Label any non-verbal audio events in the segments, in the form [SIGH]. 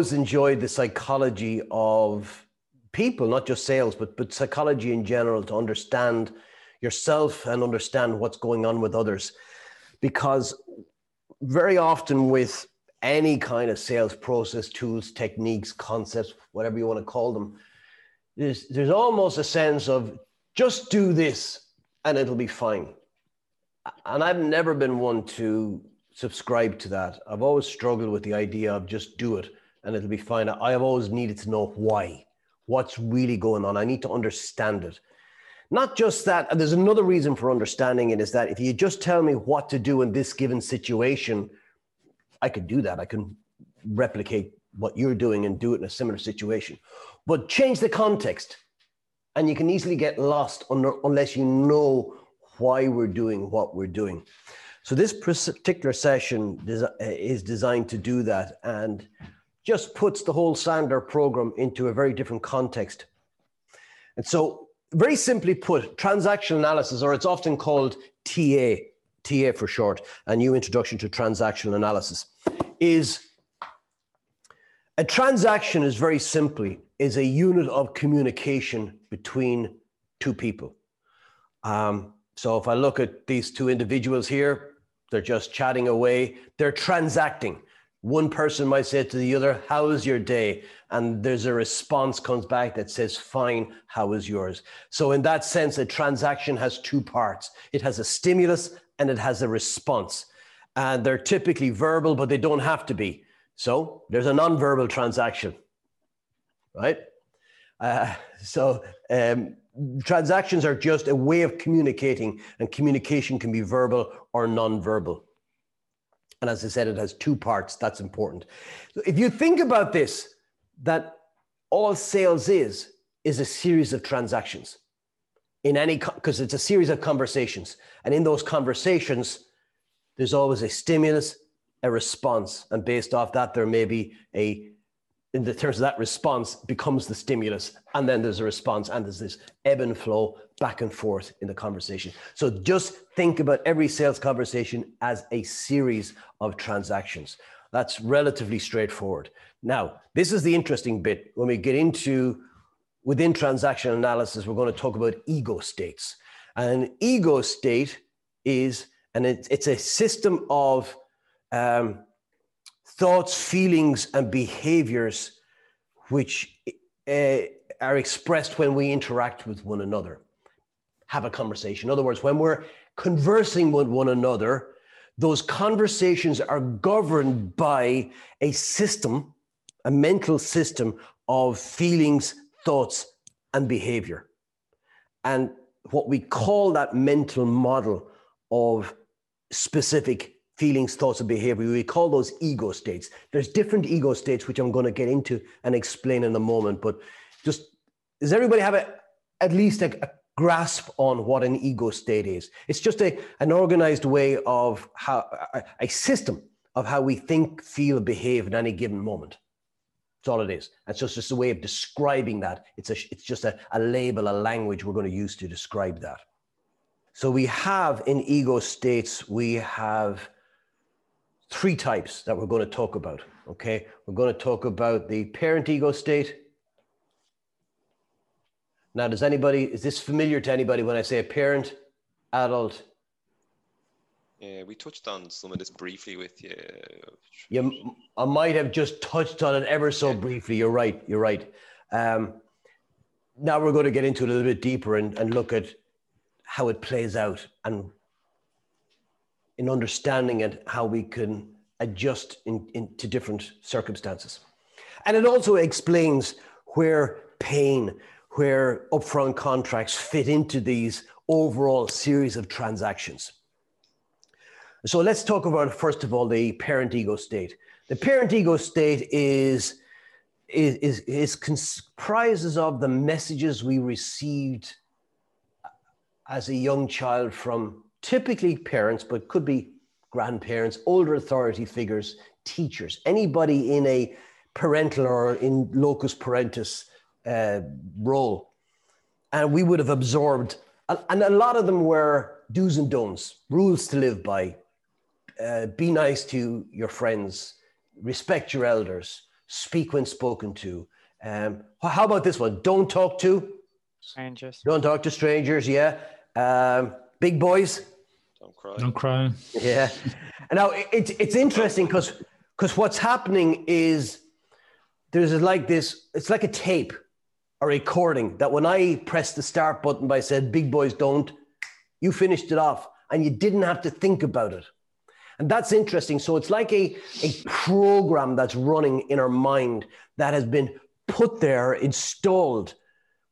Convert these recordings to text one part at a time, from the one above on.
always enjoyed the psychology of people, not just sales, but, but psychology in general to understand yourself and understand what's going on with others. Because very often with any kind of sales process, tools, techniques, concepts, whatever you want to call them, there's, there's almost a sense of just do this and it'll be fine. And I've never been one to subscribe to that. I've always struggled with the idea of just do it and it'll be fine. I have always needed to know why, what's really going on. I need to understand it. Not just that, there's another reason for understanding it is that if you just tell me what to do in this given situation, I could do that. I can replicate what you're doing and do it in a similar situation. But change the context, and you can easily get lost unless you know why we're doing what we're doing. So this particular session is designed to do that and just puts the whole Sandler program into a very different context. And so very simply put, transaction analysis, or it's often called TA, TA for short, a new introduction to transaction analysis, is a transaction is very simply is a unit of communication between two people. Um, so if I look at these two individuals here, they're just chatting away. They're transacting. One person might say to the other, How is your day? And there's a response comes back that says, Fine, how is yours? So, in that sense, a transaction has two parts it has a stimulus and it has a response. And they're typically verbal, but they don't have to be. So, there's a non-verbal transaction, right? Uh, so, um, transactions are just a way of communicating, and communication can be verbal or non-verbal. And as I said, it has two parts. That's important. So if you think about this, that all sales is, is a series of transactions in any, because it's a series of conversations. And in those conversations, there's always a stimulus, a response. And based off that, there may be a in the terms of that response becomes the stimulus and then there's a response and there's this ebb and flow back and forth in the conversation. So just think about every sales conversation as a series of transactions. That's relatively straightforward. Now this is the interesting bit. When we get into within transaction analysis we're going to talk about ego states. And an ego state is and it, it's a system of um, thoughts, feelings, and behaviors which uh, are expressed when we interact with one another, have a conversation. In other words, when we're conversing with one another, those conversations are governed by a system, a mental system of feelings, thoughts, and behavior. And what we call that mental model of specific feelings, thoughts, and behavior. We call those ego states. There's different ego states, which I'm going to get into and explain in a moment. But just does everybody have a, at least a, a grasp on what an ego state is? It's just a, an organized way of how a, a system of how we think, feel, behave in any given moment. That's all it is. And so it's just, a way of describing that. It's, a, it's just a, a label, a language we're going to use to describe that. So we have in ego states, we have three types that we're going to talk about. Okay, we're going to talk about the parent ego state. Now, does anybody, is this familiar to anybody when I say a parent, adult? Yeah, we touched on some of this briefly with you. Yeah, I might have just touched on it ever so briefly. You're right. You're right. Um, now we're going to get into it a little bit deeper and, and look at how it plays out and in understanding it, how we can adjust in, in, to different circumstances. And it also explains where pain, where upfront contracts fit into these overall series of transactions. So let's talk about, first of all, the parent ego state. The parent ego state is, is, is, is comprises of the messages we received as a young child from typically parents, but could be grandparents, older authority figures, teachers, anybody in a parental or in loco parentis uh, role. And we would have absorbed, and a lot of them were do's and don'ts, rules to live by. Uh, be nice to your friends, respect your elders, speak when spoken to. Um, how about this one? Don't talk to Strangers. Don't talk to strangers. Yeah. Um, big boys. Don't cry. Don't cry. Yeah. and now it's it's interesting because because what's happening is there's like this. It's like a tape, a recording that when I pressed the start button by said "Big boys don't," you finished it off and you didn't have to think about it. And that's interesting. So it's like a, a program that's running in our mind that has been put there, installed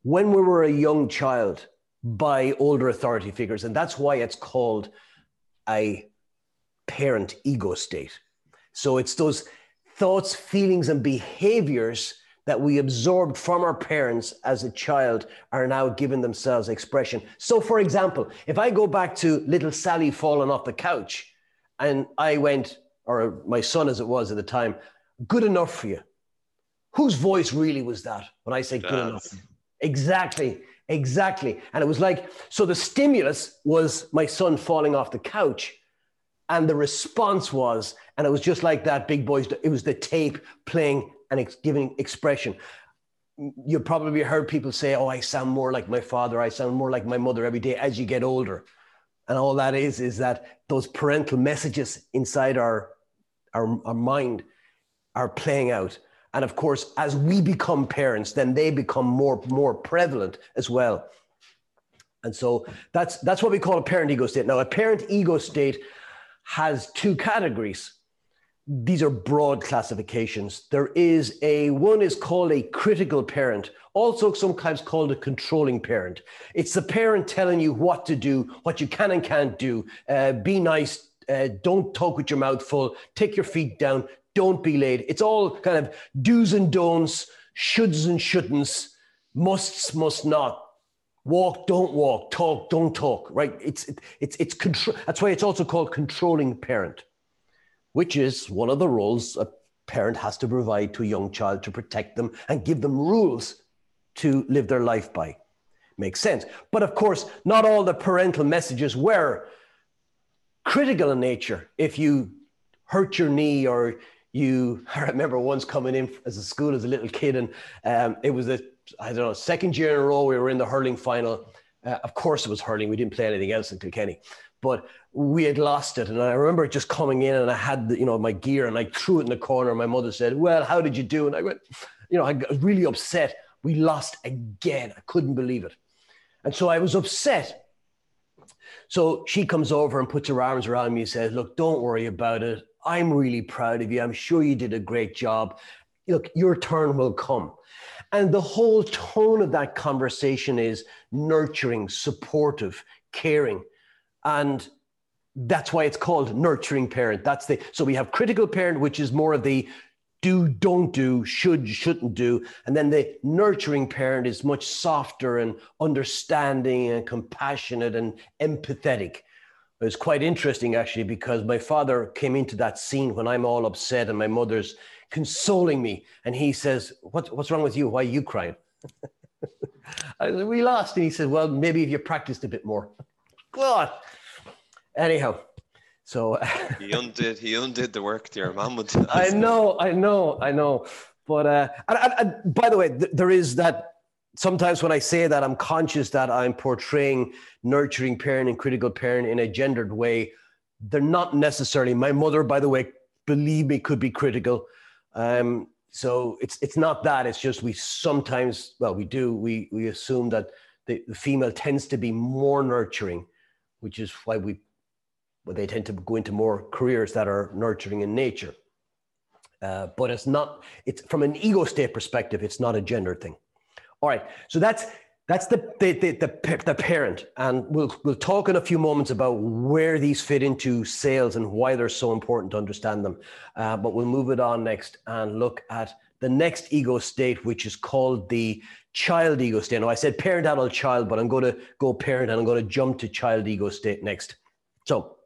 when we were a young child by older authority figures. And that's why it's called a parent ego state. So it's those thoughts, feelings, and behaviors that we absorbed from our parents as a child are now giving themselves expression. So, for example, if I go back to little Sally falling off the couch and I went, or my son as it was at the time, good enough for you. Whose voice really was that when I say good enough? Exactly, exactly. And it was like, so the stimulus was my son falling off the couch. And the response was, and it was just like that big boys, it was the tape playing and ex- giving expression. You probably heard people say, Oh, I sound more like my father, I sound more like my mother every day as you get older. And all that is, is that those parental messages inside our, our, our mind are playing out. And of course, as we become parents, then they become more, more prevalent as well. And so that's, that's what we call a parent ego state. Now, a parent ego state has two categories. These are broad classifications. There is a one is called a critical parent, also sometimes called a controlling parent. It's the parent telling you what to do, what you can and can't do. Uh, be nice. Uh, don't talk with your mouth full. Take your feet down. Don't be late. It's all kind of do's and don'ts, shoulds and shouldn'ts, musts, must not walk don't walk talk don't talk right it's it's it's control that's why it's also called controlling parent which is one of the roles a parent has to provide to a young child to protect them and give them rules to live their life by makes sense but of course not all the parental messages were critical in nature if you hurt your knee or you [LAUGHS] i remember once coming in as a school as a little kid and um, it was a I don't know, second year in a row, we were in the hurling final. Uh, of course, it was hurling. We didn't play anything else in Kilkenny, but we had lost it. And I remember just coming in and I had, the, you know, my gear and I threw it in the corner. My mother said, "Well, how did you do?" And I went, you know, I was really upset. We lost again. I couldn't believe it, and so I was upset. So she comes over and puts her arms around me and says, "Look, don't worry about it. I'm really proud of you. I'm sure you did a great job. Look, your turn will come." And the whole tone of that conversation is nurturing, supportive, caring. And that's why it's called nurturing parent. That's the so we have critical parent, which is more of the do, don't do, should, shouldn't do. And then the nurturing parent is much softer and understanding and compassionate and empathetic. It was quite interesting actually because my father came into that scene when I'm all upset and my mother's consoling me. And he says, what, What's wrong with you? Why are you crying? [LAUGHS] I said, We lost. And he said, Well, maybe if you practiced a bit more. [LAUGHS] God. Anyhow, so He undid. He undid the work there, man. would do. I know, I know, I know. But uh, and, and, and by the way, th- there is that. Sometimes when I say that, I'm conscious that I'm portraying nurturing parent and critical parent in a gendered way. They're not necessarily. My mother, by the way, believe me, could be critical. Um, so it's it's not that. It's just we sometimes, well, we do. We we assume that the, the female tends to be more nurturing, which is why we well, they tend to go into more careers that are nurturing in nature. Uh, but it's not. It's from an ego state perspective. It's not a gender thing. All right. So that's that's the the, the the the parent, and we'll we'll talk in a few moments about where these fit into sales and why they're so important to understand them. Uh, but we'll move it on next and look at the next ego state, which is called the child ego state. Now I said parent, adult, child, but I'm going to go parent and I'm going to jump to child ego state next. So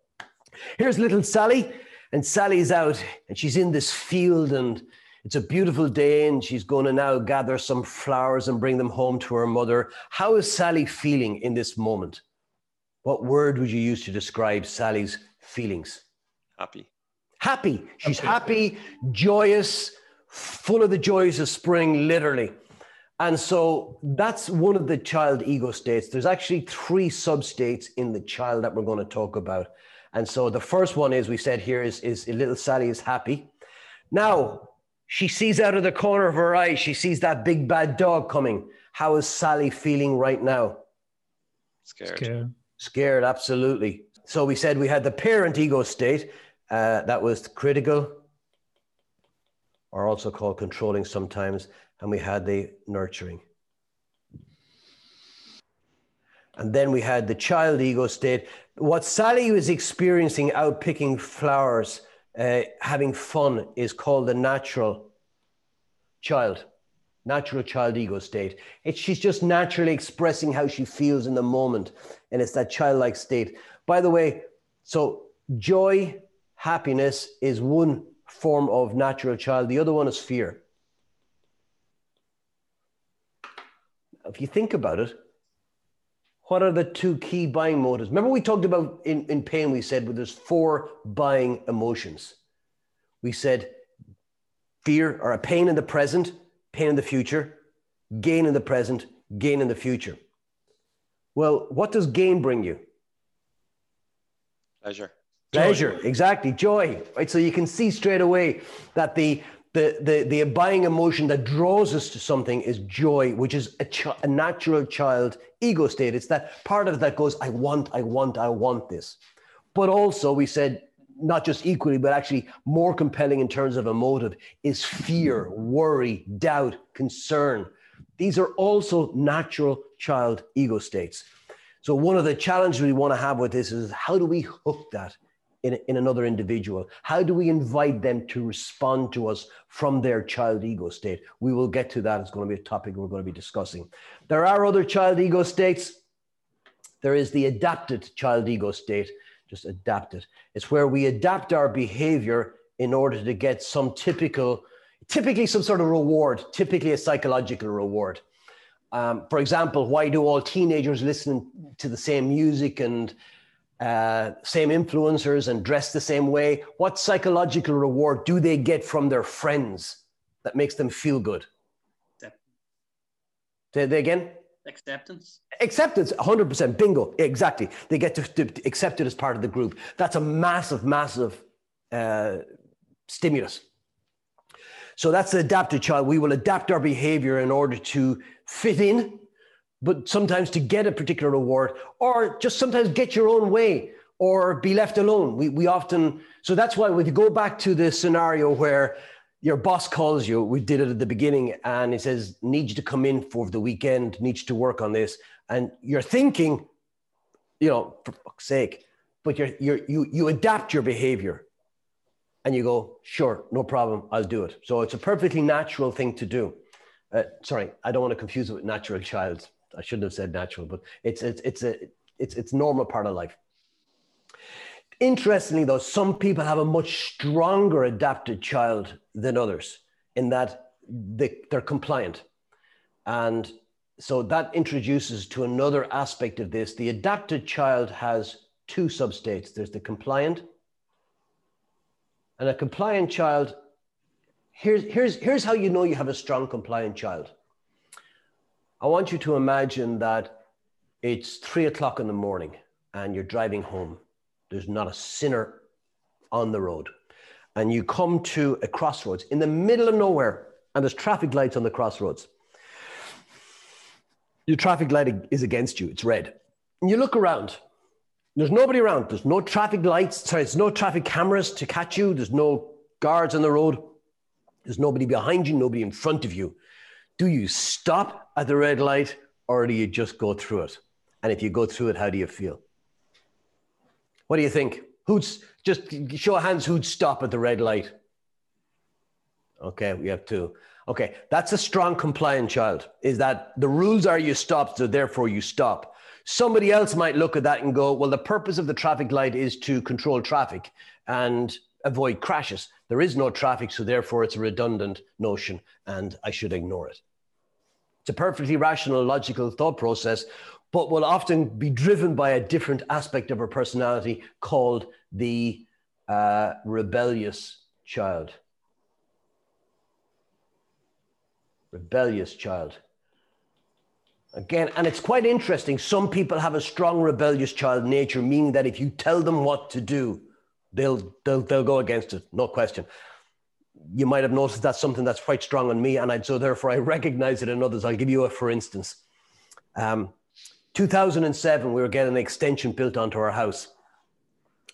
here's little Sally, and Sally's out and she's in this field and it's a beautiful day and she's going to now gather some flowers and bring them home to her mother. How is Sally feeling in this moment? What word would you use to describe Sally's feelings? Happy. Happy. She's happy, joyous, full of the joys of spring, literally. And so that's one of the child ego states. There's actually three sub states in the child that we're going to talk about. And so the first one is we said here is, is little Sally is happy. Now she sees out of the corner of her eye, she sees that big bad dog coming. How is Sally feeling right now? Scared. Scared. Scared, absolutely. So we said we had the parent ego state uh, that was critical, or also called controlling sometimes, and we had the nurturing. And then we had the child ego state. What Sally was experiencing out picking flowers, uh, having fun, is called the natural child, natural child ego state. It's, she's just naturally expressing how she feels in the moment. And it's that childlike state. By the way, so joy, happiness is one form of natural child, the other one is fear. If you think about it, what are the two key buying motives? Remember, we talked about in, in pain, we said well, there's four buying emotions. We said fear or a pain in the present, pain in the future, gain in the present, gain in the future. Well, what does gain bring you? Pleasure. Pleasure, joy. exactly. Joy, right? So you can see straight away that the the, the, the buying emotion that draws us to something is joy, which is a, ch- a natural child ego state. It's that part of it that goes, I want, I want, I want this. But also, we said, not just equally, but actually more compelling in terms of a motive is fear, worry, doubt, concern. These are also natural child ego states. So, one of the challenges we want to have with this is how do we hook that in, in another individual? How do we invite them to respond to us from their child ego state? We will get to that. It's going to be a topic we're going to be discussing. There are other child ego states. There is the adapted child ego state, just adapted. It's where we adapt our behavior in order to get some typical, typically some sort of reward, typically a psychological reward. Um, for example, why do all teenagers listen to the same music and uh, same influencers and dress the same way, what psychological reward do they get from their friends that makes them feel good? Say they again? Acceptance. Acceptance, 100%. Bingo. Exactly. They get to, to accept it as part of the group. That's a massive, massive uh, stimulus. So that's the adapted child. We will adapt our behavior in order to fit in but sometimes to get a particular reward or just sometimes get your own way or be left alone. We, we often, so that's why you go back to the scenario where your boss calls you, we did it at the beginning, and he says, need you to come in for the weekend, need you to work on this. And you're thinking, you know, for fuck's sake, but you're, you're, you, you adapt your behavior and you go, sure, no problem, I'll do it. So it's a perfectly natural thing to do. Uh, sorry, I don't want to confuse it with natural child. I shouldn't have said natural, but it's it's it's a it's it's normal part of life. Interestingly, though, some people have a much stronger adapted child than others in that they, they're compliant. And so that introduces to another aspect of this. The adapted child has two substates there's the compliant, and a compliant child. Here's, here's, here's how you know you have a strong compliant child I want you to imagine that it's three o'clock in the morning and you're driving home. There's not a sinner on the road. And you come to a crossroads in the middle of nowhere, and there's traffic lights on the crossroads. Your traffic light is against you, it's red. And you look around. There's nobody around. There's no traffic lights. Sorry, there's no traffic cameras to catch you. There's no guards on the road. There's nobody behind you, nobody in front of you. Do you stop at the red light or do you just go through it? And if you go through it, how do you feel? What do you think? Who's just show hands who'd stop at the red light? Okay, we have two. Okay, that's a strong compliant child. Is that the rules are you stop, so therefore you stop. Somebody else might look at that and go, well, the purpose of the traffic light is to control traffic and avoid crashes. There is no traffic, so therefore it's a redundant notion and I should ignore it. It's a perfectly rational, logical thought process, but will often be driven by a different aspect of her personality called the uh, rebellious child. rebellious child. Again, and it's quite interesting. Some people have a strong rebellious child nature, meaning that if you tell them what to do, they'll they'll they'll go against it, no question. You might have noticed that's something that's quite strong on me, and I, so therefore I recognize it in others. I'll give you a for instance. Um, 2007, we were getting an extension built onto our house.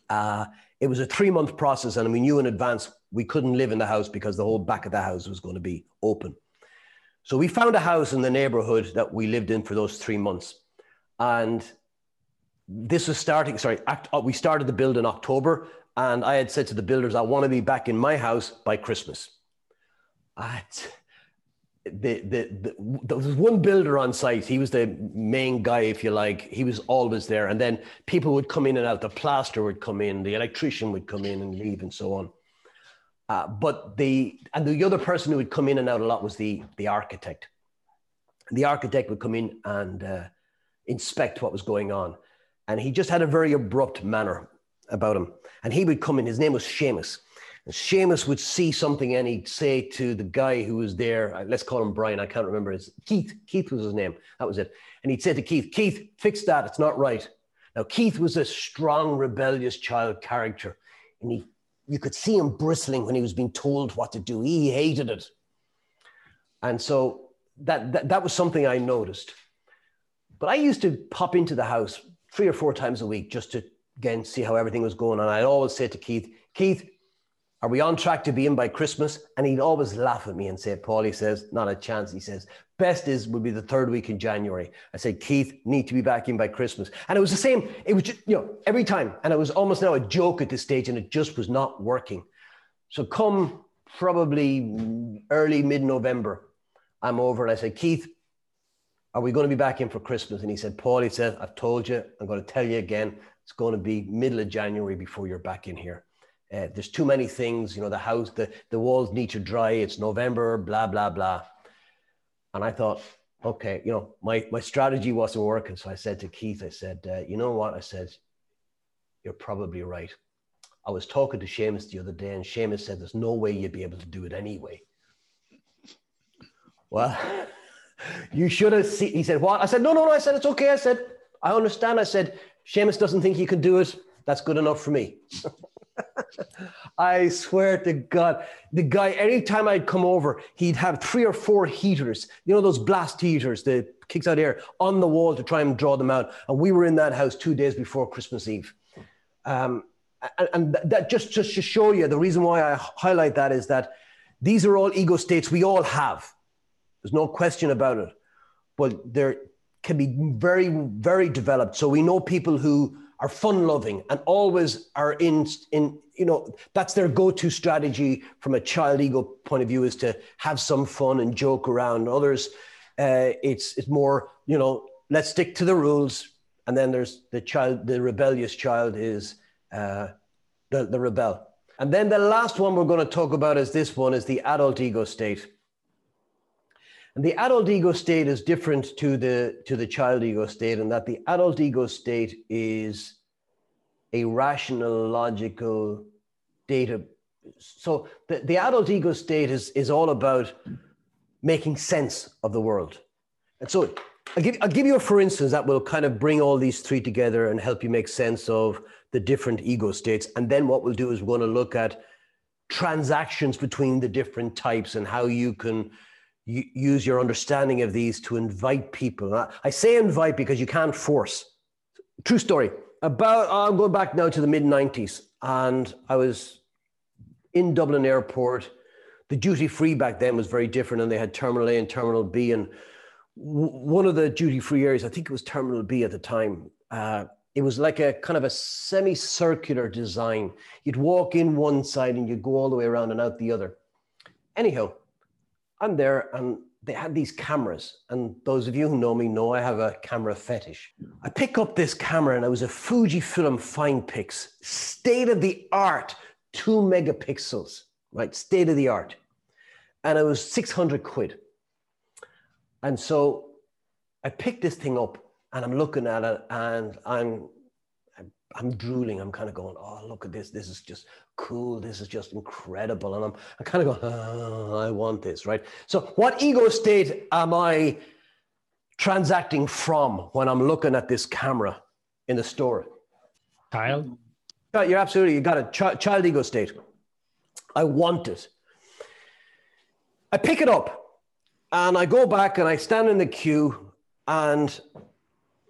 Uh, it was a three month process, and we knew in advance we couldn't live in the house because the whole back of the house was going to be open. So we found a house in the neighborhood that we lived in for those three months. And this was starting, sorry, uh, we started the build in October. And I had said to the builders, I want to be back in my house by Christmas. I, the, the, the, there was one builder on site. He was the main guy, if you like. He was always there. And then people would come in and out. The plaster would come in, the electrician would come in and leave, and so on. Uh, but the and the other person who would come in and out a lot was the the architect. The architect would come in and uh, inspect what was going on, and he just had a very abrupt manner about him. And he would come in. His name was Seamus. And Seamus would see something and he'd say to the guy who was there, uh, let's call him Brian, I can't remember his Keith. Keith was his name. That was it. And he'd say to Keith, Keith, fix that. It's not right. Now, Keith was a strong, rebellious child character. And he you could see him bristling when he was being told what to do. He hated it. And so that, that, that was something I noticed. But I used to pop into the house three or four times a week just to, again, see how everything was going on. I'd always say to Keith, Keith, are we on track to be in by Christmas? And he'd always laugh at me and say, Paul, he says, not a chance. He says, best is will be the third week in January. I said, Keith, need to be back in by Christmas. And it was the same. It was just, you know, every time. And it was almost now a joke at this stage and it just was not working. So come probably early mid-November, I'm over and I said, Keith, are we going to be back in for Christmas? And he said, Paul, he said, I've told you, I'm going to tell you again, it's going to be middle of January before you're back in here. Uh, there's too many things, you know, the house, the, the walls need to dry. It's November, blah, blah, blah. And I thought, okay, you know, my, my strategy wasn't working. So I said to Keith, I said, uh, you know what? I said, you're probably right. I was talking to Seamus the other day, and Seamus said, there's no way you'd be able to do it anyway. Well, [LAUGHS] you should have seen. He said, what? I said, no, no, no. I said, it's okay. I said, I understand. I said, Seamus doesn't think he can do it. That's good enough for me. [LAUGHS] I swear to God, the guy, anytime I'd come over, he'd have three or four heaters, you know, those blast heaters that kicks out air on the wall to try and draw them out. And we were in that house two days before Christmas Eve. Um, and, and that just, just to show you the reason why I highlight that is that these are all ego states we all have. There's no question about it. But there can be very, very developed. So we know people who are fun loving and always are in in you know that's their go-to strategy from a child ego point of view is to have some fun and joke around others. Uh, it's it's more you know let's stick to the rules. And then there's the child the rebellious child is uh, the, the rebel. And then the last one we're going to talk about is this one is the adult ego state and the adult ego state is different to the to the child ego state in that the adult ego state is a rational, logical data. So the, the adult ego state is, is all about making sense of the world. And so I'll give, I'll give you a for instance that will kind of bring all these three together and help you make sense of the different ego states. And then what we'll do is we're going to look at transactions between the different types and how you can use your understanding of these to invite people. I say invite because you can't force. True story. About I'm going back now to the mid '90s, and I was in Dublin Airport. The duty free back then was very different, and they had Terminal A and Terminal B. And w- one of the duty free areas, I think it was Terminal B at the time. Uh, it was like a kind of a semicircular design. You'd walk in one side and you'd go all the way around and out the other. Anyhow, I'm there and they had these cameras. And those of you who know me know I have a camera fetish. I pick up this camera and it was a Fujifilm Finepix, state of the art, two megapixels, right? State of the art. And it was 600 quid. And so I picked this thing up and I'm looking at it and I'm, I'm I'm drooling. I'm kind of going, oh, look at this. This is just cool. This is just incredible. And I'm, I'm kind of going, oh, ah, I want this, right? So, what ego state am I transacting from when I'm looking at this camera in the store? Child. You're absolutely, you got a ch- child ego state. I want it. I pick it up and I go back and I stand in the queue and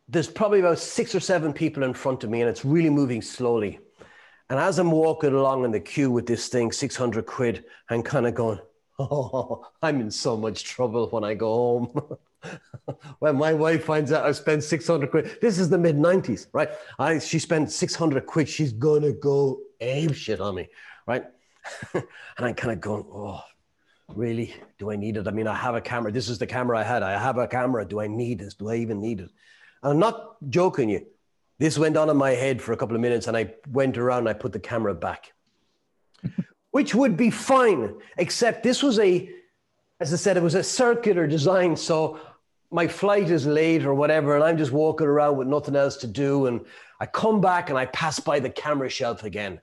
there's probably about six or seven people in front of me and it's really moving slowly. And as I'm walking along in the queue with this thing, 600 quid, I'm kind of going, [LAUGHS] oh, I'm in so much trouble when I go home. [LAUGHS] when my wife finds out I spent 600 quid, this is the mid 90s, right? I, she spent 600 quid, she's going to go ape shit on me, right? [LAUGHS] and I'm kind of going, oh, really? Do I need it? I mean, I have a camera. This is the camera I had. I have a camera. Do I need this? Do I even need it? I'm not joking you. This went on in my head for a couple of minutes and I went around and I put the camera back, [LAUGHS] which would be fine, except this was a, as I said, it was a circular design. So my flight is late or whatever, and I'm just walking around with nothing else to do. And I come back and I pass by the camera shelf again.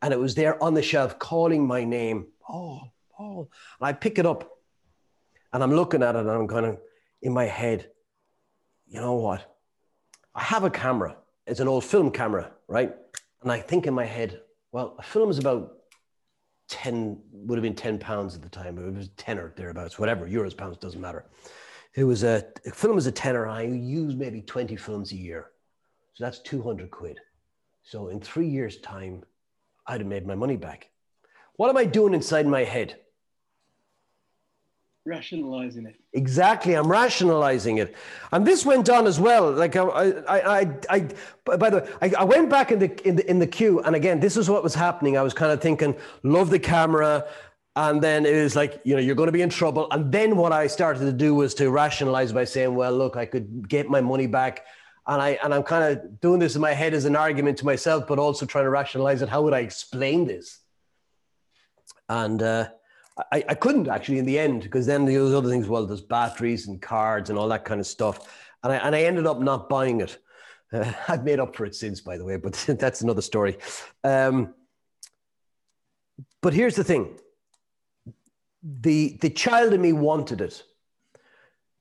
And it was there on the shelf calling my name. Paul, Paul. And I pick it up and I'm looking at it and I'm kind of in my head, you know what? I have a camera. It's an old film camera, right? And I think in my head, well, a film is about 10, would have been 10 pounds at the time. It was 10 or thereabouts, whatever, euros, pounds, doesn't matter. It was a, a film was a tenner. I use maybe 20 films a year. So that's 200 quid. So in three years' time, I'd have made my money back. What am I doing inside my head? Rationalizing it. Exactly, I'm rationalizing it, and this went on as well. Like I, I, I, I by the way, I, I went back in the, in the in the queue, and again, this is what was happening. I was kind of thinking, love the camera, and then it was like, you know, you're going to be in trouble. And then what I started to do was to rationalize by saying, well, look, I could get my money back. And I and I'm kind of doing this in my head as an argument to myself, but also trying to rationalize it. How would I explain this? And uh, I, I couldn't actually in the end because then was other things. Well, there's batteries and cards and all that kind of stuff, and I and I ended up not buying it. Uh, [LAUGHS] I've made up for it since, by the way, but [LAUGHS] that's another story. Um, but here's the thing: the the child in me wanted it.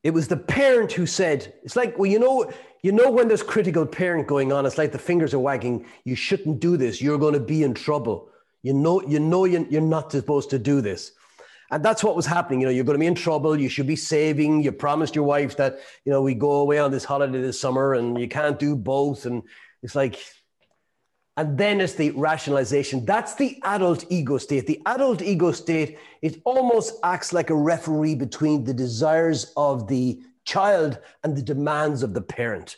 It was the parent who said, "It's like well, you know, you know when there's critical parent going on. It's like the fingers are wagging. You shouldn't do this. You're going to be in trouble." You know, you know, you're not supposed to do this. And that's what was happening. You know, you're going to be in trouble. You should be saving. You promised your wife that, you know, we go away on this holiday this summer and you can't do both. And it's like, and then it's the rationalization. That's the adult ego state. The adult ego state, it almost acts like a referee between the desires of the child and the demands of the parent.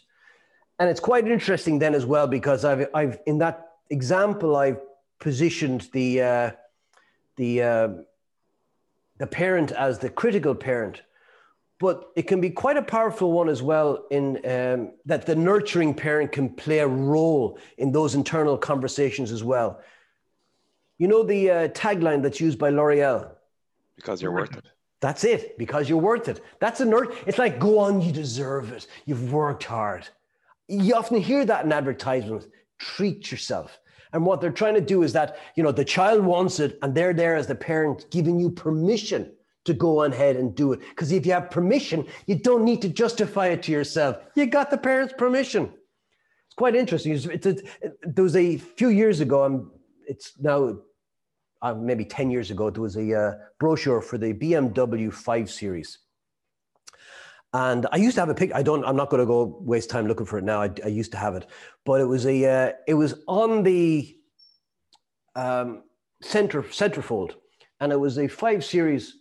And it's quite interesting then as well, because I've, I've in that example, I've positioned the, uh, the, uh, the parent as the critical parent, but it can be quite a powerful one as well in um, that the nurturing parent can play a role in those internal conversations as well. You know the uh, tagline that's used by L'Oreal? Because you're worth it. That's it, because you're worth it. That's a nerd. It's like, go on, you deserve it. You've worked hard. You often hear that in advertisements. Treat yourself. And what they're trying to do is that, you know, the child wants it and they're there as the parent giving you permission to go ahead and do it. Because if you have permission, you don't need to justify it to yourself. You got the parent's permission. It's quite interesting. It's, it's, it, there was a few years ago, I'm, it's now uh, maybe 10 years ago, there was a uh, brochure for the BMW 5 Series. And I used to have a pic. I don't. I'm not going to go waste time looking for it now. I, I used to have it, but it was a. Uh, it was on the um, center centerfold, and it was a five series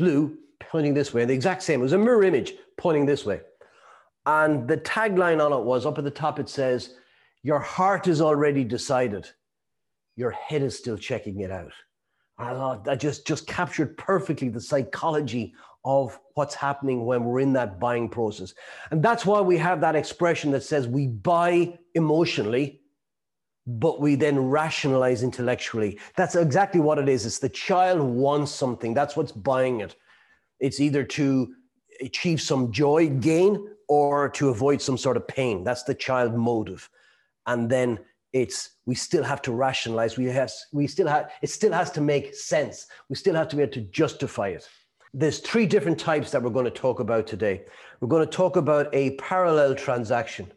blue pointing this way. The exact same. It was a mirror image pointing this way, and the tagline on it was up at the top. It says, "Your heart is already decided. Your head is still checking it out." I thought that just just captured perfectly the psychology of what's happening when we're in that buying process. And that's why we have that expression that says we buy emotionally, but we then rationalize intellectually. That's exactly what it is. It's the child wants something, that's what's buying it. It's either to achieve some joy, gain, or to avoid some sort of pain. That's the child motive. And then it's we still have to rationalize. We have we still have it still has to make sense. We still have to be able to justify it. There's three different types that we're going to talk about today. We're going to talk about a parallel transaction.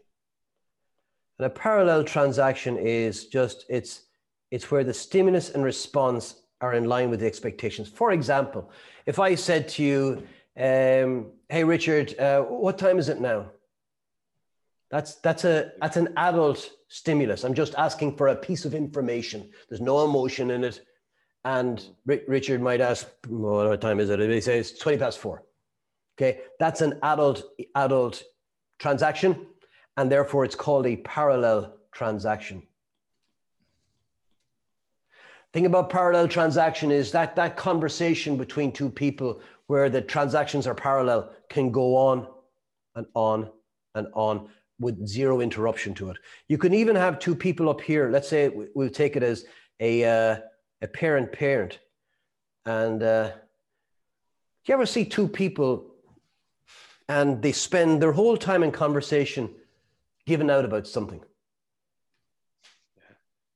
And a parallel transaction is just it's it's where the stimulus and response are in line with the expectations. For example, if I said to you, um, "Hey Richard, uh, what time is it now?" That's that's a that's an adult stimulus. I'm just asking for a piece of information. There's no emotion in it. And R- Richard might ask, well, "What time is it?" He says, "20 past four. Okay, that's an adult adult transaction, and therefore it's called a parallel transaction thing about parallel transaction is that that conversation between two people where the transactions are parallel can go on and on and on with zero interruption to it. You can even have two people up here. Let's say we'll take it as a uh, a parent parent, and uh, do you ever see two people and they spend their whole time in conversation giving out about something?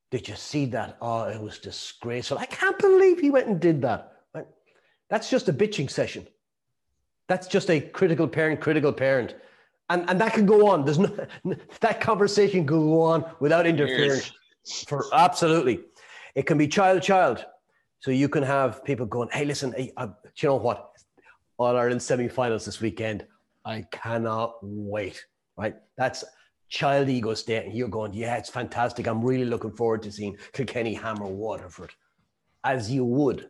Did you see that? Oh, it was disgraceful. I can't believe he went and did that. That's just a bitching session. That's just a critical parent, critical parent. And, and that can go on. There's no that conversation can go on without interference. For absolutely. It can be child child. So you can have people going, hey, listen, hey, uh, you know what? All Ireland semi-finals this weekend. I cannot wait. Right? That's child ego state, and you're going, yeah, it's fantastic. I'm really looking forward to seeing Kilkenny hammer Waterford, as you would.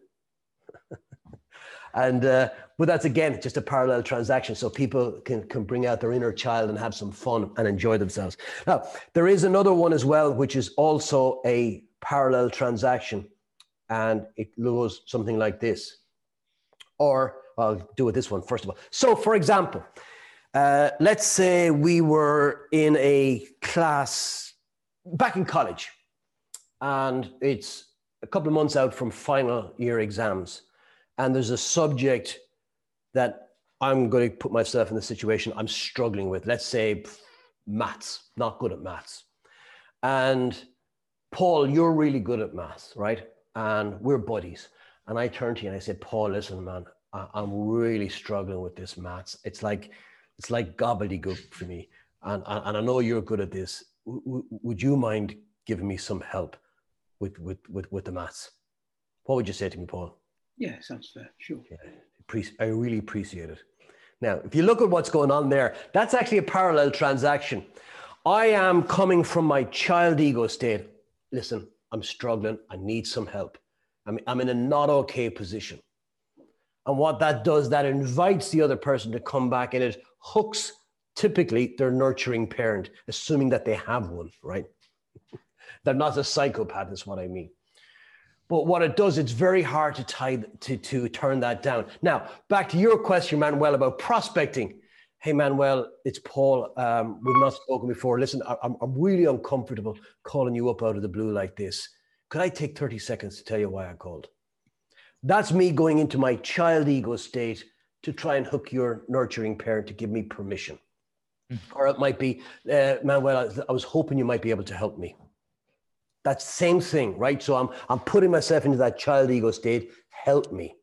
[LAUGHS] and uh, but that's again just a parallel transaction, so people can can bring out their inner child and have some fun and enjoy themselves. Now there is another one as well, which is also a parallel transaction, and it goes something like this, or I'll do it this one first of all. So, for example. Uh, let's say we were in a class back in college and it's a couple of months out from final year exams and there's a subject that i'm going to put myself in the situation i'm struggling with let's say maths not good at maths and paul you're really good at maths right and we're buddies and i turned to you and i said paul listen man i'm really struggling with this maths it's like it's like gobbledygook for me. And, and I know you're good at this. W- would you mind giving me some help with, with, with, with the maths? What would you say to me, Paul? Yeah, sounds fair. Sure. Yeah, I really appreciate it. Now, if you look at what's going on there, that's actually a parallel transaction. I am coming from my child ego state. Listen, I'm struggling. I need some help. I'm, I'm in a not okay position. And what that does, that invites the other person to come back and it hooks typically their nurturing parent, assuming that they have one, right? [LAUGHS] They're not a psychopath, is what I mean. But what it does, it's very hard to tie to, to turn that down. Now, back to your question, Manuel, about prospecting. Hey, Manuel, it's Paul. Um, we've not spoken before. Listen, I'm, I'm really uncomfortable calling you up out of the blue like this. Could I take 30 seconds to tell you why I called? That's me going into my child ego state to try and hook your nurturing parent to give me permission. Mm. Or it might be, uh, Manuel, I was hoping you might be able to help me. That's same thing, right? So I'm, I'm putting myself into that child ego state, help me.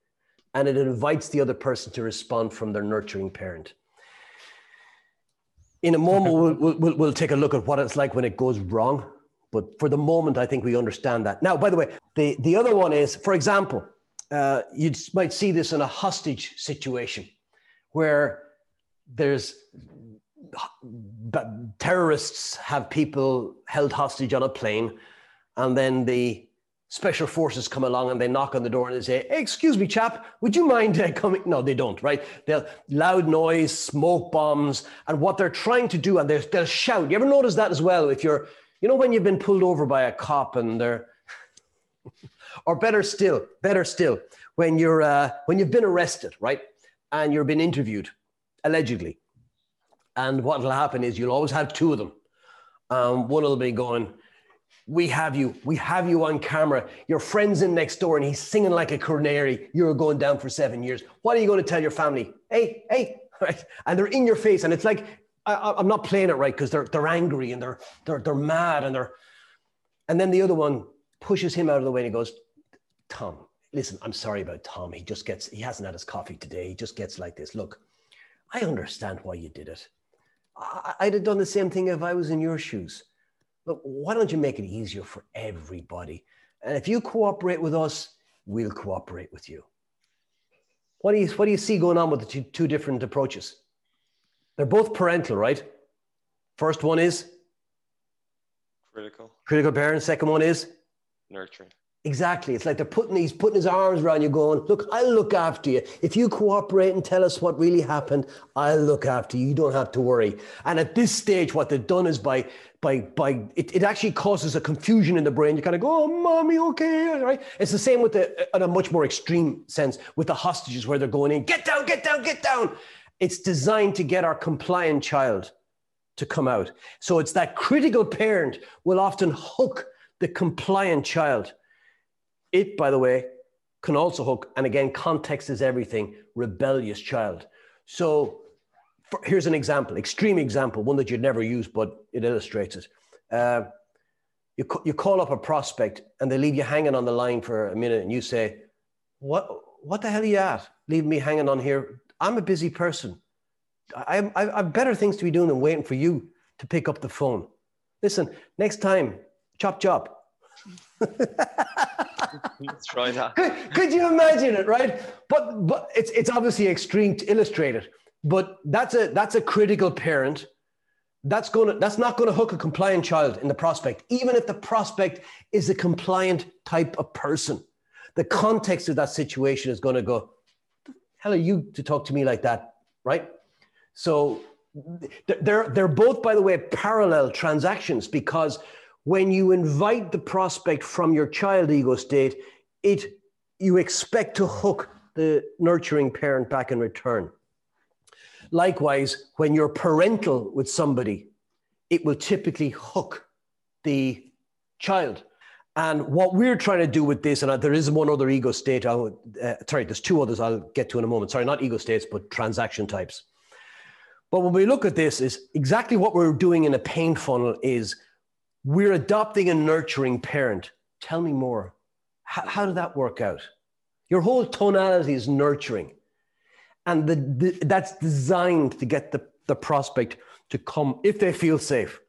And it invites the other person to respond from their nurturing parent. In a moment, we'll, we'll, we'll take a look at what it's like when it goes wrong. But for the moment, I think we understand that. Now, by the way, the, the other one is, for example, uh, you might see this in a hostage situation where there's terrorists have people held hostage on a plane and then the special forces come along and they knock on the door and they say hey, excuse me chap would you mind uh, coming? No they don't right? They'll loud noise smoke bombs and what they're trying to do and they'll shout. You ever notice that as well? If you're you know when you've been pulled over by a cop and they're [LAUGHS] or better still, better still, when you're uh, when you've been arrested, right, and you're being interviewed, allegedly, and what will happen is you'll always have two of them. Um, one will be going, "We have you, we have you on camera. Your friend's in next door, and he's singing like a canary. You're going down for seven years. What are you going to tell your family? Hey, hey!" [LAUGHS] Right? And they're in your face, and it's like I, am not playing it right because they're they're angry and they're they're they're mad and they're And then the other one pushes him out of the way and he goes, Tom, listen, I'm sorry about Tom. He just gets, he hasn't had his coffee today. He just gets like this. Look, I understand why you did it. I, would have done the same thing if I was in your shoes. But why don't you make it easier for everybody? And if you cooperate with us, we'll cooperate with you. What do you, what do you see going on with the two, two different approaches? They're both parental, right? First one is critical. Critical parent. Second one is nurturing. Exactly. It's like they're putting he's putting his arms around you, going, "Look, I'll look after you. If you cooperate and tell us what really happened, I'll look after you. You don't have to worry." And at this stage, what they've done is by by by it, it actually causes a confusion in the brain. You kind of go, "Oh, mommy, okay, right?" It's the same with the uh, in a much more extreme sense with the hostages, where they're going in, "Get down, get down, get down." It's designed to get our compliant child to come out. So it's that critical parent will often hook the compliant child it, by the way, can also hook, and again, context is everything, rebellious child. So for, here's an example, extreme example, one that you'd never use, but it illustrates it. Uh, you, you call up a prospect and they leave you hanging on the line for a minute and you say, what, what the hell are you at? Leave me hanging on here. I'm a busy person. I, I, have better things to be doing than waiting for you to pick up the phone. Listen, next time, chop chop. [LAUGHS] [LAUGHS] Try that. Could, could you imagine it, right? But but it's it's obviously extreme to illustrate it. But that's a that's a critical parent. That's gonna that's not gonna hook a compliant child in the prospect, even if the prospect is a compliant type of person. The context of that situation is gonna go, hell are you to talk to me like that, right? So they're they're both, by the way, parallel transactions because when you invite the prospect from your child ego state, it you expect to hook the nurturing parent back in return. Likewise, when you're parental with somebody, it will typically hook the child. And what we're trying to do with this, and there is one other ego state, I'll, uh, sorry, there's two others I'll get to in a moment. Sorry, not ego states, but transaction types. But when we look at this, is exactly what we're doing in a pain funnel is we're adopting a nurturing parent. Tell me more. How, how did that work out? Your whole tonality is nurturing. And the, the, that's designed to get the, the prospect to come if they feel safe.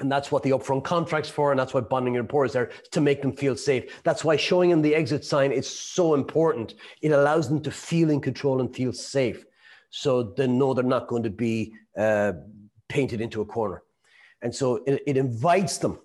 And that's what the upfront contract's for, and that's why bonding your rapport is there to make them feel safe. That's why showing them the exit sign is so important. It allows them to feel in control and feel safe, so they know they're not going to be uh, painted into a corner. And so it, it invites them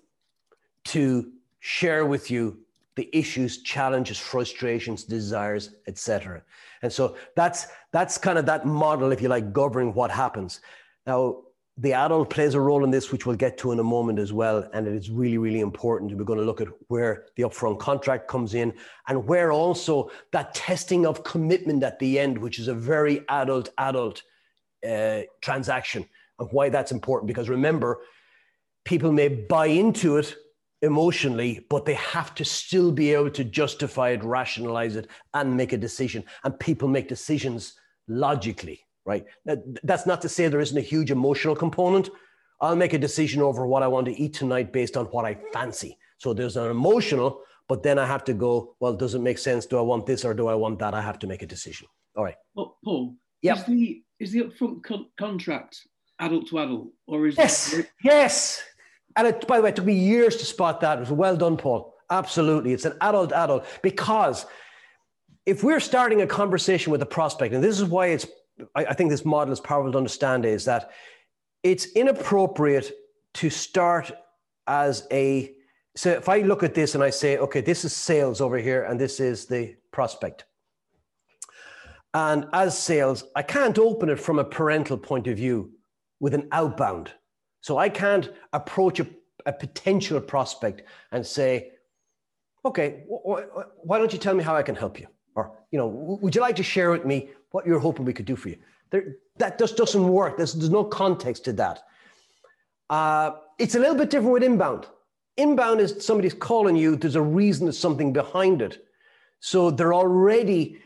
to share with you the issues, challenges, frustrations, desires, etc. And so that's that's kind of that model, if you like, governing what happens. Now, the adult plays a role in this, which we'll get to in a moment as well. And it is really, really important. We're going to look at where the upfront contract comes in and where also that testing of commitment at the end, which is a very adult, adult uh, transaction, and why that's important. Because remember, people may buy into it emotionally, but they have to still be able to justify it, rationalize it, and make a decision. And people make decisions logically, right? That's not to say there isn't a huge emotional component. I'll make a decision over what I want to eat tonight based on what I fancy. So there's an emotional, but then I have to go, well, does it make sense? Do I want this or do I want that? I have to make a decision. All right. Well, Paul, yeah. is the is the upfront con- contract adult to adult, or is yes, it- yes, and it, by the way, it took me years to spot that. It was well done, Paul. Absolutely. It's an adult adult because if we're starting a conversation with a prospect, and this is why it's, I, I think this model is powerful to understand, is that it's inappropriate to start as a, so if I look at this and I say, okay, this is sales over here and this is the prospect. And as sales, I can't open it from a parental point of view with an outbound. So I can't approach a, a potential prospect and say, okay, wh- wh- why don't you tell me how I can help you? Or, you know, would you like to share with me what you're hoping we could do for you? There, that just doesn't work. There's, there's no context to that. Uh, it's a little bit different with inbound. Inbound is somebody's calling you, there's a reason, there's something behind it. So they're already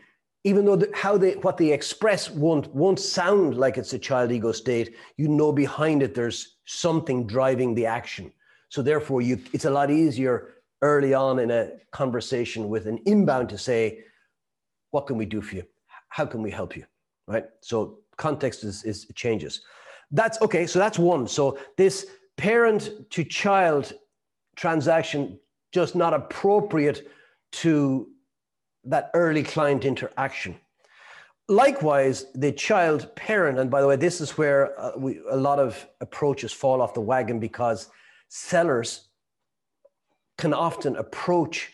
even though the, how they what they express won't won't sound like it's a child ego state you know behind it there's something driving the action So therefore, you it's a lot easier early on in a conversation with an inbound to say, "What can we do for you? How can we help you?" Right. So context is, is changes. That's okay. So that's one. So this parent to child transaction just not appropriate to that early client interaction. Likewise, the child parent, and by the way, this is where uh, we, a lot of approaches fall off the wagon because sellers can often approach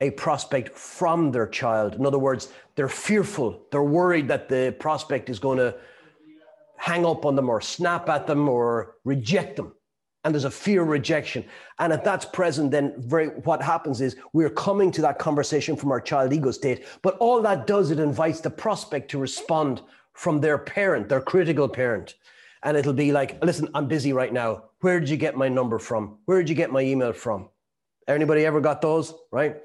a prospect from their child. In other words, they're fearful, they're worried that the prospect is going to hang up on them or snap at them or reject them and there's a fear of rejection. And if that's present, then very, what happens is we're coming to that conversation from our child ego state. But all that does, it invites the prospect to respond from their parent, their critical parent. And it'll be like, listen, I'm busy right now. Where did you get my number from? Where did you get my email from? Anybody ever got those? Right?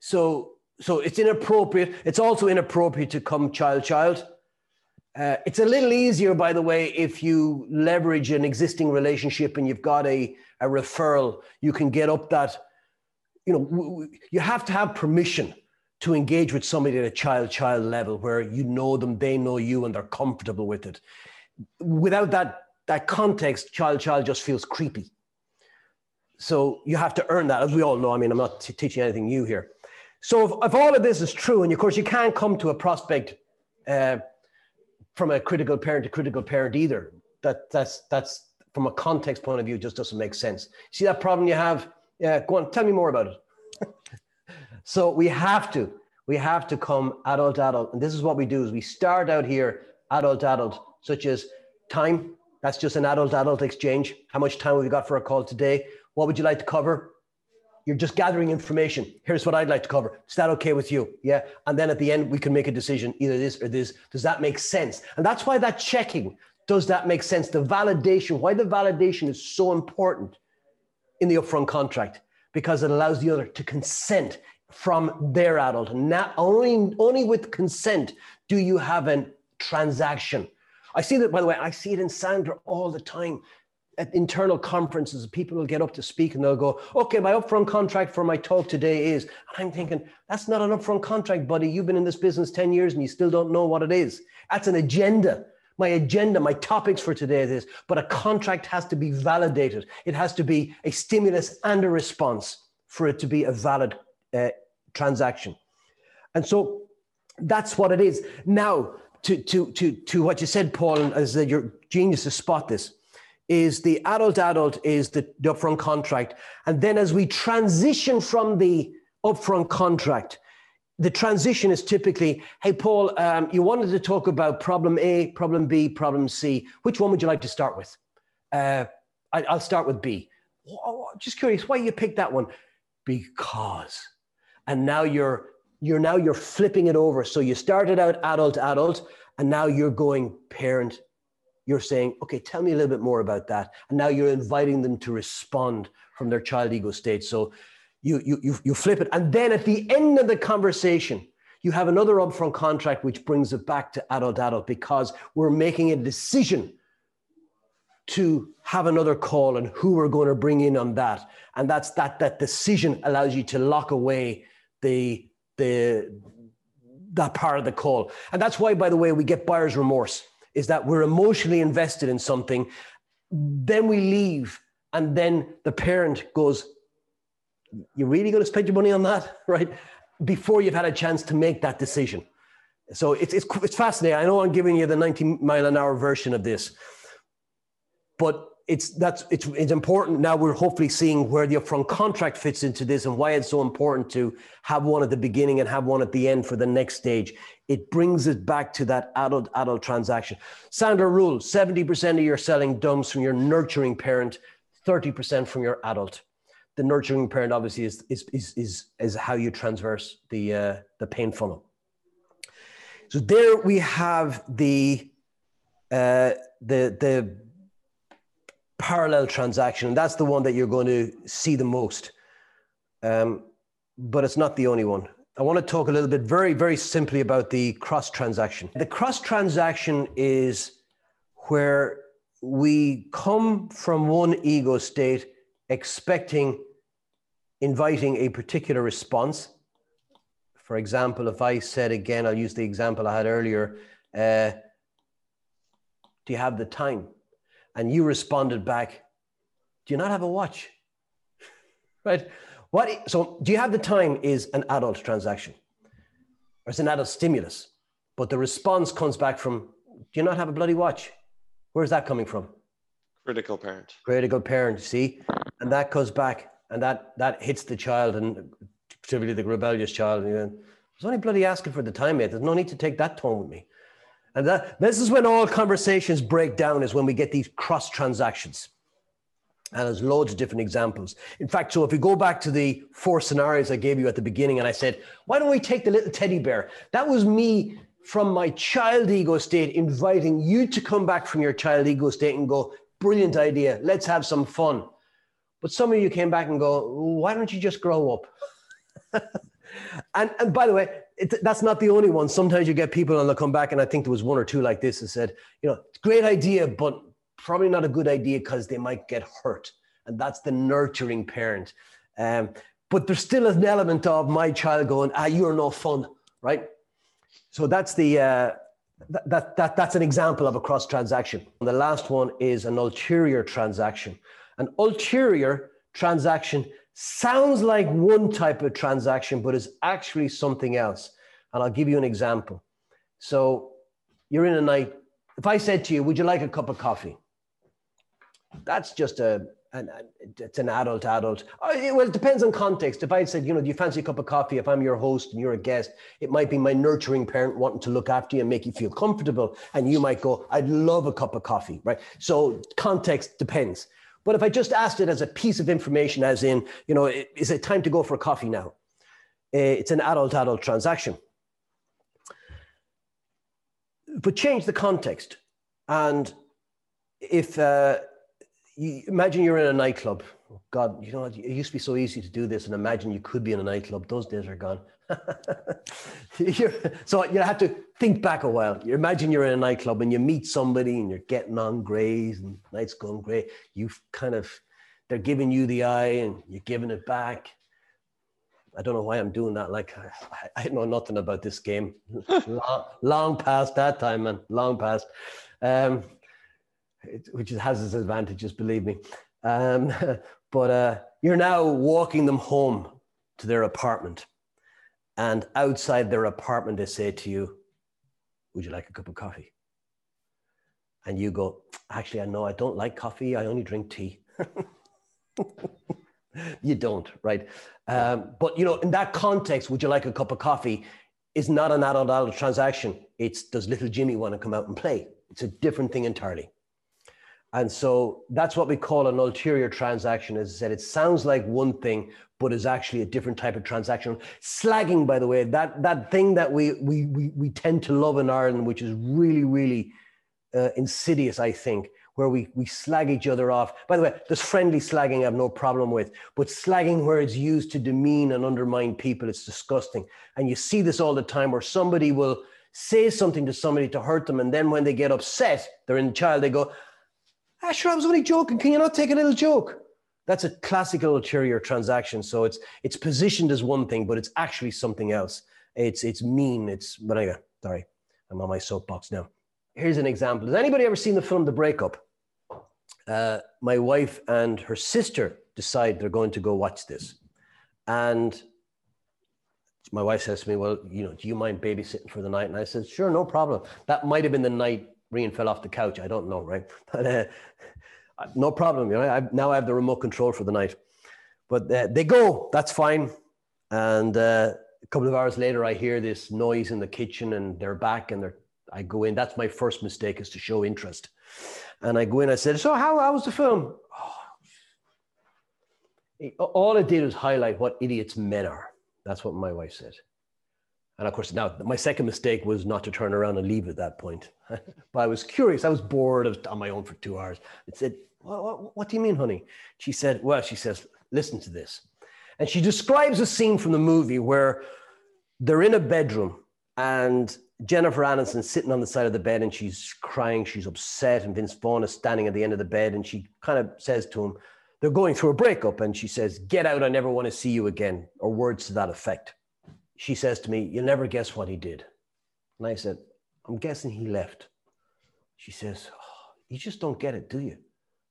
So, so it's inappropriate. It's also inappropriate to come child, child uh, it's a little easier, by the way, if you leverage an existing relationship and you've got a, a referral, you can get up that, you know, w- w- you have to have permission to engage with somebody at a child child level where you know them, they know you, and they're comfortable with it. Without that, that context, child child just feels creepy. So you have to earn that, as we all know. I mean, I'm not t- teaching anything new here. So if, if, all of this is true, and of course you can't come to a prospect. Uh, from a critical parent to critical parent either. That that's that's from a context point of view just doesn't make sense. See that problem you have? Yeah, go on, tell me more about it. [LAUGHS] so we have to, we have to come adult adult. And this is what we do is we start out here adult adult, such as time. That's just an adult adult exchange. How much time have we got for a call today? What would you like to cover? You're just gathering information. Here's what I'd like to cover. Is that okay with you? Yeah. And then at the end, we can make a decision either this or this. Does that make sense? And that's why that checking does that make sense? The validation, why the validation is so important in the upfront contract, because it allows the other to consent from their adult. Not only, only with consent do you have a transaction. I see that, by the way, I see it in Sandler all the time at internal conferences, people will get up to speak and they'll go, okay, my upfront contract for my talk today is, and I'm thinking, that's not an upfront contract, buddy. You've been in this business 10 years and you still don't know what it is. That's an agenda. My agenda, my topics for today is, but a contract has to be validated. It has to be a stimulus and a response for it to be a valid uh, transaction. And so that's what it is. Now, to, to, to, to what you said, Paul, and as your genius to spot this, is the adult adult is the, the upfront contract. And then as we transition from the upfront contract, the transition is typically, hey, Paul, um, you wanted to talk about problem A, problem B, problem C. Which one would you like to start with? Uh, I, will start with B. Just curious, why you picked that one? Because. And now you're you're now you're flipping it over. So you started out adult adult, and now you're going parent you're saying, okay, tell me a little bit more about that. And now you're inviting them to respond from their child ego state. So you, you, you, you flip it. And then at the end of the conversation, you have another upfront contract which brings it back to adult adult because we're making a decision to have another call and who we're going to bring in on that. And that's that that decision allows you to lock away the the that part of the call. And that's why, by the way, we get buyer's remorse is that we're emotionally invested in something, then we leave, and then the parent goes, You're really going to spend your money on that? [LAUGHS] Right? Before you've had a chance to make that decision. So it's, it's, it's fascinating. I know I'm giving you the 90 mile an hour version of this, but it's that's it's it's important. Now we're hopefully seeing where the upfront contract fits into this and why it's so important to have one at the beginning and have one at the end for the next stage. It brings it back to that adult adult transaction. Sandler rule 70% of your selling comes from your nurturing parent 30% from your adult. The nurturing parent obviously is is is is, is how you transverse the uh, the pain funnel. So there we have the uh, the the parallel transaction. And that's the one that you're going to see the most. Um, but it's not the only one. I want to talk a little bit very, very simply about the cross transaction. The cross transaction is where we come from one ego state expecting, inviting a particular response. For example, if I said again, I'll use the example I had earlier, uh, do you have the time? And you responded back, do you not have a watch? [LAUGHS] right? What, so do you have the time is an adult transaction or it's an adult stimulus, but the response comes back from, do you not have a bloody watch? Where's that coming from? Critical parent. Critical parent, see? And that goes back and that, that hits the child and particularly the rebellious child. You know, I was only bloody asking for the time, mate. There's no need to take that tone with me. And that, this is when all conversations break down, is when we get these cross transactions. And there's loads of different examples. In fact, so if we go back to the four scenarios I gave you at the beginning, and I said, why don't we take the little teddy bear? That was me from my child ego state inviting you to come back from your child ego state and go, brilliant idea, let's have some fun. But some of you came back and go, why don't you just grow up? [LAUGHS] and, and by the way, it, that's not the only one. Sometimes you get people and they'll come back, and I think there was one or two like this that said, you know, great idea, but probably not a good idea because they might get hurt. And that's the nurturing parent. Um, but there's still an element of my child going, ah, you're no fun, right? So that's the uh, that, that, that that's an example of a cross transaction. And the last one is an ulterior transaction. An ulterior transaction sounds like one type of transaction, but is actually something else. And I'll give you an example. So you're in a night. If I said to you, "Would you like a cup of coffee?" That's just a an, it's an adult adult. Oh, well, it depends on context. If I said, you know, do you fancy a cup of coffee? If I'm your host and you're a guest, it might be my nurturing parent wanting to look after you and make you feel comfortable. And you might go, I'd love a cup of coffee, right? So context depends. But if I just asked it as a piece of information, as in, you know, is it time to go for coffee now? Eh, it's an adult adult transaction. But change the context. And if, uh, you imagine you're in a nightclub. God, you know, it used to be so easy to do this and imagine you could be in a nightclub. Those days are gone. [LAUGHS] so you have to think back a while. You imagine you're in a nightclub and you meet somebody and you're getting on great and night's going great. You've kind of, they're giving you the eye and you're giving it back. I don't know why I'm doing that. Like, I, I know nothing about this game. [LAUGHS] long, long past that time, man. Long past. Um, which has its advantages, believe me. Um, [LAUGHS] but uh, you're now walking them home to their apartment. And outside their apartment, they say to you, Would you like a cup of coffee? And you go, Actually, I know I don't like coffee. I only drink tea. [LAUGHS] you don't, right? Um, but, you know, in that context, would you like a cup of coffee? Is not an adult adult transaction. It's does little Jimmy want to come out and play? It's a different thing entirely. And so that's what we call an ulterior transaction. As I said, it sounds like one thing, but is actually a different type of transaction. Slagging, by the way, that, that thing that we, we, we, we tend to love in Ireland, which is really, really uh, insidious, I think, where we, we slag each other off. By the way, there's friendly slagging I have no problem with, but slagging where it's used to demean and undermine people, it's disgusting. And you see this all the time where somebody will say something to somebody to hurt them. And then when they get upset, they're in the child, they go, ah, sure, I was only joking. Can you not take a little joke? That's a classical ulterior transaction. So it's it's positioned as one thing, but it's actually something else. It's it's mean. It's but anyway, sorry, I'm on my soapbox now. Here's an example. Has anybody ever seen the film The Breakup? Uh, my wife and her sister decide they're going to go watch this, and my wife says to me, "Well, you know, do you mind babysitting for the night?" And I said, "Sure, no problem." That might have been the night Rian fell off the couch. I don't know, right? [LAUGHS] But uh, no problem. You know, I, now I have the remote control for the night. But uh, they go. That's fine. And uh, a couple of hours later, I hear this noise in the kitchen, and they're back, and they're. I go in. That's my first mistake is to show interest. And I go in. I said, "So how, how was the film?" Oh. All it did was highlight what idiots men are. That's what my wife said. And of course, now my second mistake was not to turn around and leave at that point. [LAUGHS] but I was curious. I was bored. On my own for two hours. I said, what, what, what do you mean, honey? She said, Well, she says, listen to this. And she describes a scene from the movie where they're in a bedroom and Jennifer Aniston sitting on the side of the bed and she's crying, she's upset, and Vince Vaughn is standing at the end of the bed and she kind of says to him, they're going through a breakup and she says, Get out, I never want to see you again, or words to that effect. She says to me, You'll never guess what he did. And I said, I'm guessing he left. She says, oh, You just don't get it, do you?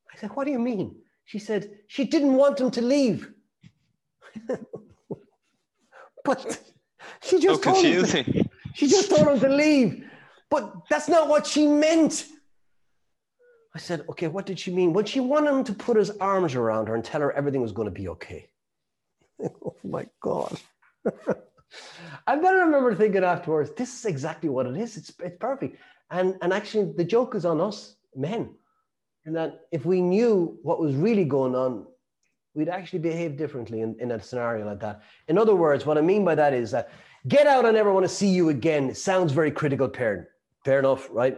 I said, What do you mean? She said, She didn't want him to leave. [LAUGHS] but she just so told him to, [LAUGHS] she just told him to leave. But that's not what she meant. I said, okay, what did she mean? Well, she wanted him to put his arms around her and tell her everything was going to be okay. [LAUGHS] oh my God. And then I remember thinking afterwards, this is exactly what it is. It's, it's perfect. And, and actually, the joke is on us men. And that if we knew what was really going on, we'd actually behave differently in, in a scenario like that. In other words, what I mean by that is that get out, I never want to see you again. Sounds very critical parent. Fair enough, right?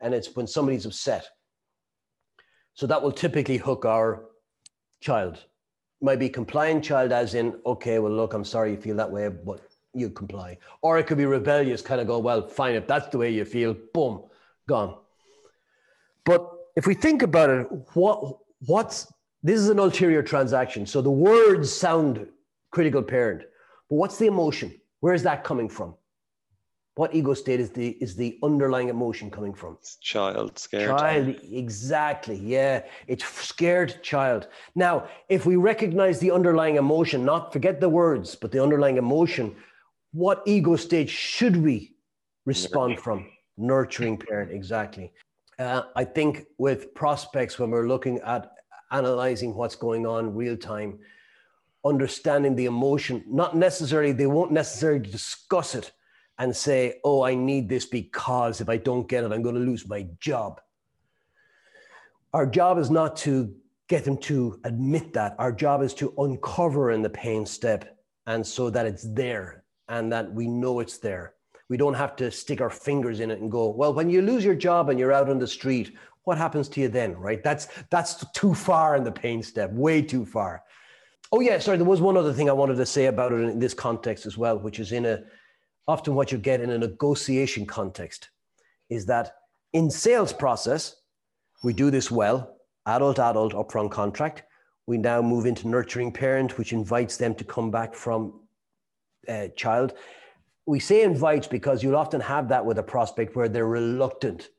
And it's when somebody's upset. So that will typically hook our child. Might be compliant child, as in, okay, well, look, I'm sorry you feel that way, but you comply. Or it could be rebellious, kind of go, well, fine, if that's the way you feel, boom, gone. But if we think about it, what what's this is an ulterior transaction. So the words sound critical parent, but what's the emotion? Where is that coming from? What ego state is the is the underlying emotion coming from? It's child scared. Child, exactly. Yeah, it's scared child. Now, if we recognize the underlying emotion, not forget the words, but the underlying emotion, what ego stage should we respond from? Nurturing parent, exactly. Uh, I think with prospects, when we're looking at analyzing what's going on real time, understanding the emotion, not necessarily, they won't necessarily discuss it and say, oh, I need this because if I don't get it, I'm going to lose my job. Our job is not to get them to admit that. Our job is to uncover in the pain step and so that it's there and that we know it's there. We don't have to stick our fingers in it and go, well, when you lose your job and you're out on the street, what happens to you then, right? That's that's too far in the pain step, way too far. Oh yeah, sorry, there was one other thing I wanted to say about it in this context as well, which is in a often what you get in a negotiation context is that in sales process, we do this well, adult, adult, upfront contract. We now move into nurturing parent, which invites them to come back from uh, child. We say invites because you'll often have that with a prospect where they're reluctant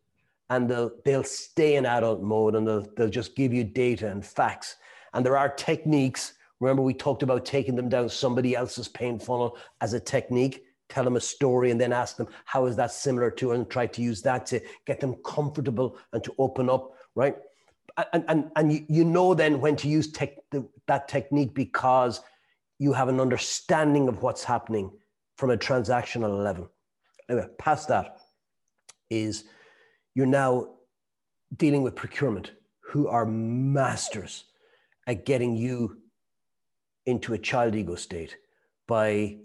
and they'll, they'll stay in adult mode and they'll, they'll just give you data and facts. And there are techniques. Remember, we talked about taking them down somebody else's pain funnel as a technique tell them a story and then ask them how is that similar to and try to use that to get them comfortable and to open up right and and, and you, you know then when to use tech, that technique because you have an understanding of what's happening from a transactional level anyway past that is you're now dealing with procurement who are masters at getting you into a child ego state by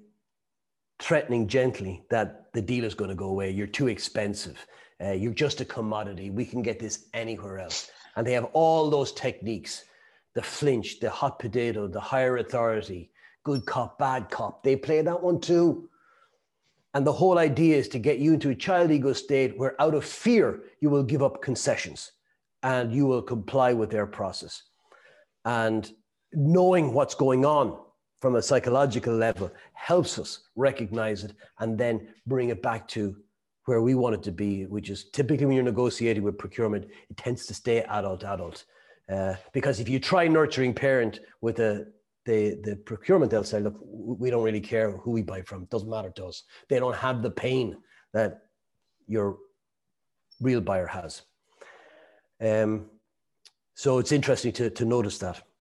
threatening gently that the deal is going to go away. You're too expensive. Uh, you're just a commodity. We can get this anywhere else. And they have all those techniques the flinch, the hot potato, the higher authority, good cop, bad cop. They play that one too. And the whole idea is to get you into a child ego state where, out of fear, you will give up concessions and you will comply with their process. And knowing what's going on from a psychological level helps us recognize it and then bring it back to where we want it to be, which is typically when you're negotiating with procurement, it tends to stay adult, adult. Uh, because if you try nurturing parent with a, the, the procurement, they'll say, look, we don't really care who we buy from. Doesn't matter to us. They don't have the pain that your real buyer has. Um, so it's interesting to, to notice that.